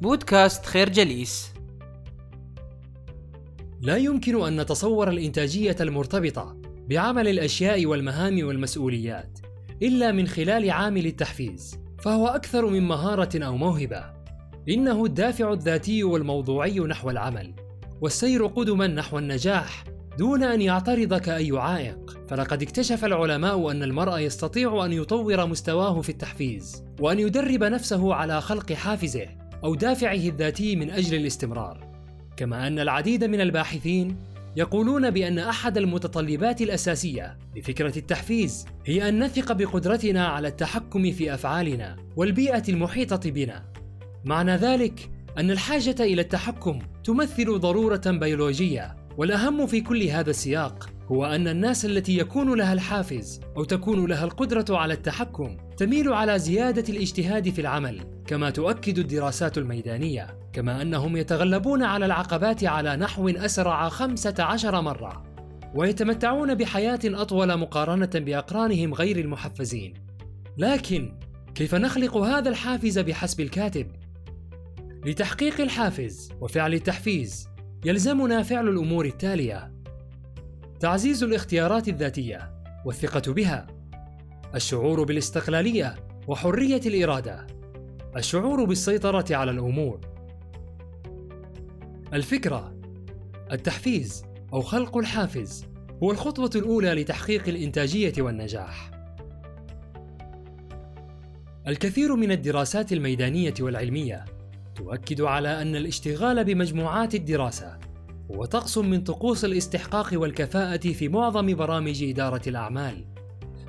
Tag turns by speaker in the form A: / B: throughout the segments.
A: بودكاست خير جليس.
B: لا يمكن أن نتصور الإنتاجية المرتبطة بعمل الأشياء والمهام والمسؤوليات إلا من خلال عامل التحفيز، فهو أكثر من مهارة أو موهبة. إنه الدافع الذاتي والموضوعي نحو العمل، والسير قدما نحو النجاح دون أن يعترضك أي عائق، فلقد اكتشف العلماء أن المرء يستطيع أن يطور مستواه في التحفيز، وأن يدرب نفسه على خلق حافزه. أو دافعه الذاتي من أجل الاستمرار. كما أن العديد من الباحثين يقولون بأن أحد المتطلبات الأساسية لفكرة التحفيز هي أن نثق بقدرتنا على التحكم في أفعالنا والبيئة المحيطة بنا. معنى ذلك أن الحاجة إلى التحكم تمثل ضرورة بيولوجية، والأهم في كل هذا السياق هو أن الناس التي يكون لها الحافز أو تكون لها القدرة على التحكم تميل على زيادة الاجتهاد في العمل، كما تؤكد الدراسات الميدانية. كما أنهم يتغلبون على العقبات على نحو أسرع 15 مرة ويتمتعون بحياة أطول مقارنة بأقرانهم غير المحفزين لكن كيف نخلق هذا الحافز بحسب الكاتب؟ لتحقيق الحافز وفعل التحفيز يلزمنا فعل الأمور التالية تعزيز الاختيارات الذاتية والثقة بها الشعور بالاستقلالية وحرية الإرادة الشعور بالسيطرة على الأمور الفكرة التحفيز أو خلق الحافز هو الخطوة الأولى لتحقيق الإنتاجية والنجاح. الكثير من الدراسات الميدانية والعلمية تؤكد على أن الاشتغال بمجموعات الدراسة هو طقس من طقوس الاستحقاق والكفاءة في معظم برامج إدارة الأعمال.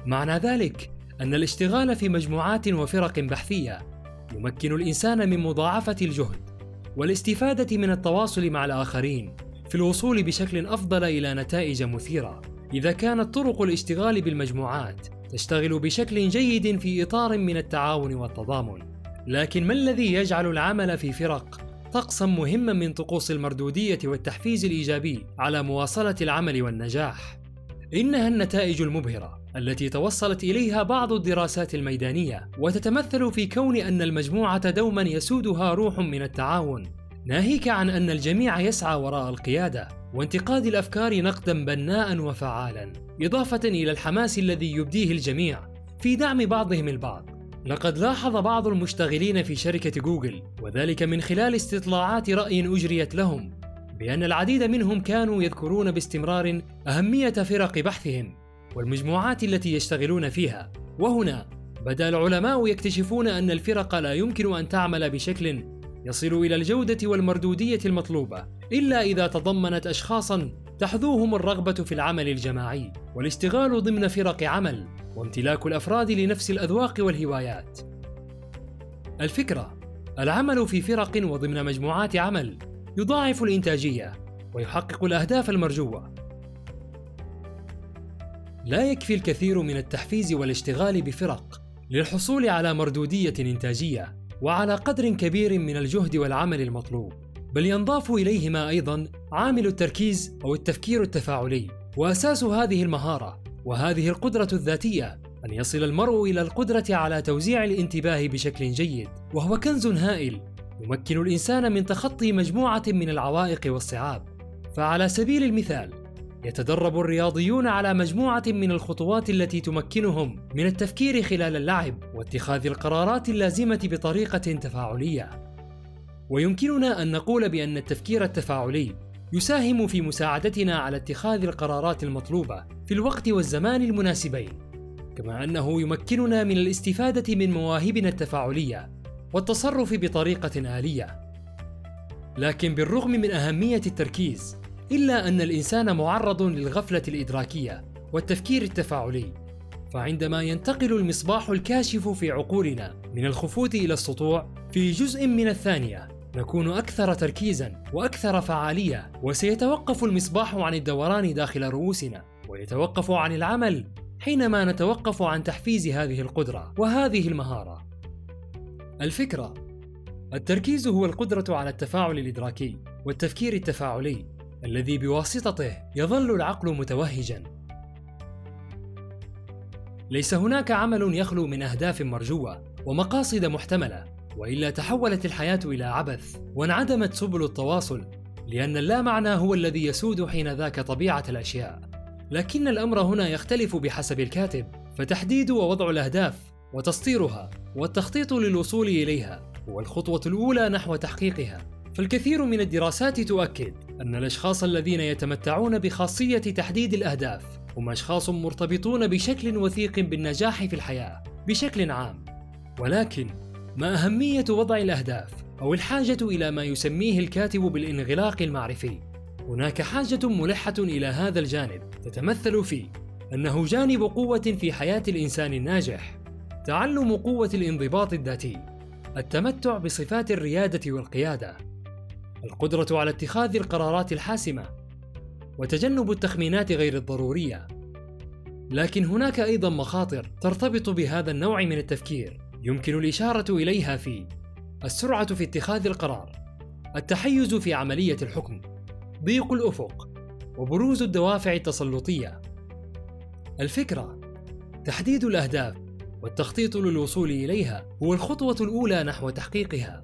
B: معنى ذلك أن الاشتغال في مجموعات وفرق بحثية يمكن الإنسان من مضاعفة الجهد والاستفادة من التواصل مع الآخرين في الوصول بشكل أفضل إلى نتائج مثيرة. إذا كانت طرق الاشتغال بالمجموعات تشتغل بشكل جيد في إطار من التعاون والتضامن لكن ما الذي يجعل العمل في فرق؟ طقسا مهما من طقوس المردودية والتحفيز الإيجابي على مواصلة العمل والنجاح. إنها النتائج المبهرة التي توصلت إليها بعض الدراسات الميدانية وتتمثل في كون أن المجموعة دوما يسودها روح من التعاون. ناهيك عن أن الجميع يسعى وراء القيادة وانتقاد الأفكار نقدا بناء وفعالا إضافة إلى الحماس الذي يبديه الجميع في دعم بعضهم البعض. لقد لاحظ بعض المشتغلين في شركة جوجل وذلك من خلال استطلاعات رأي أجريت لهم بأن العديد منهم كانوا يذكرون باستمرار أهمية فرق بحثهم. والمجموعات التي يشتغلون فيها. وهنا بدأ العلماء يكتشفون أن الفرق لا يمكن أن تعمل بشكل يصل إلى الجودة والمردودية المطلوبة إلا إذا تضمنت اشخاصا تحذوهم الرغبة في العمل الجماعي. والاشتغال ضمن فرق عمل وامتلاك الأفراد لنفس الأذواق والهوايات. الفكرة العمل في فرق وضمن مجموعات عمل يضاعف الإنتاجية ويحقق الأهداف المرجوة. لا يكفي الكثير من التحفيز والاشتغال بفرق للحصول على مردودية إنتاجية وعلى قدر كبير من الجهد والعمل المطلوب بل ينضاف إليهما أيضا عامل التركيز أو التفكير التفاعلي. وأساس هذه المهارة وهذه القدرة الذاتية أن يصل المرء إلى القدرة على توزيع الانتباه بشكل جيد وهو كنز هائل يمكن الإنسان من تخطي مجموعة من العوائق والصعاب. فعلى سبيل المثال يتدرب الرياضيون على مجموعة من الخطوات التي تمكنهم من التفكير خلال اللعب واتخاذ القرارات اللازمة بطريقة تفاعلية. ويمكننا أن نقول بأن التفكير التفاعلي يساهم في مساعدتنا على اتخاذ القرارات المطلوبة في الوقت والزمان المناسبين، كما أنه يمكننا من الاستفادة من مواهبنا التفاعلية والتصرف بطريقة آلية. لكن بالرغم من أهمية التركيز، إلا أن الإنسان معرض للغفلة الإدراكية والتفكير التفاعلي فعندما ينتقل المصباح الكاشف في عقولنا من الخفوت إلى السطوع في جزء من الثانية نكون أكثر تركيزا وأكثر فعالية وسيتوقف المصباح عن الدوران داخل رؤوسنا ويتوقف عن العمل حينما نتوقف عن تحفيز هذه القدرة وهذه المهارة. الفكرة التركيز هو القدرة على التفاعل الإدراكي والتفكير التفاعلي. الذي بواسطته يظل العقل متوهجا. ليس هناك عمل يخلو من أهداف مرجوة ومقاصد محتملة وإلا تحولت الحياة إلى عبث وانعدمت سبل التواصل لأن اللامعنى هو الذي يسود حين ذاك طبيعة الأشياء. لكن الأمر هنا يختلف بحسب الكاتب فتحديد ووضع الأهداف وتسطيرها والتخطيط للوصول إليها هو الخطوة الأولى نحو تحقيقها. فالكثير من الدراسات تؤكد أن الأشخاص الذين يتمتعون بخاصية تحديد الأهداف هم أشخاص مرتبطون بشكل وثيق بالنجاح في الحياة بشكل عام. ولكن ما أهمية وضع الأهداف أو الحاجة إلى ما يسميه الكاتب بالانغلاق المعرفي؟ هناك حاجة ملحة إلى هذا الجانب تتمثل في أنه جانب قوة في حياة الإنسان الناجح تعلم قوة الانضباط الذاتي التمتع بصفات الريادة والقيادة. القدرة على اتخاذ القرارات الحاسمة وتجنب التخمينات غير الضرورية. لكن هناك أيضا مخاطر ترتبط بهذا النوع من التفكير يمكن الإشارة إليها في السرعة في اتخاذ القرار التحيز في عملية الحكم ضيق الأفق وبروز الدوافع التسلطية. الفكرة تحديد الأهداف والتخطيط للوصول إليها هو الخطوة الأولى نحو تحقيقها.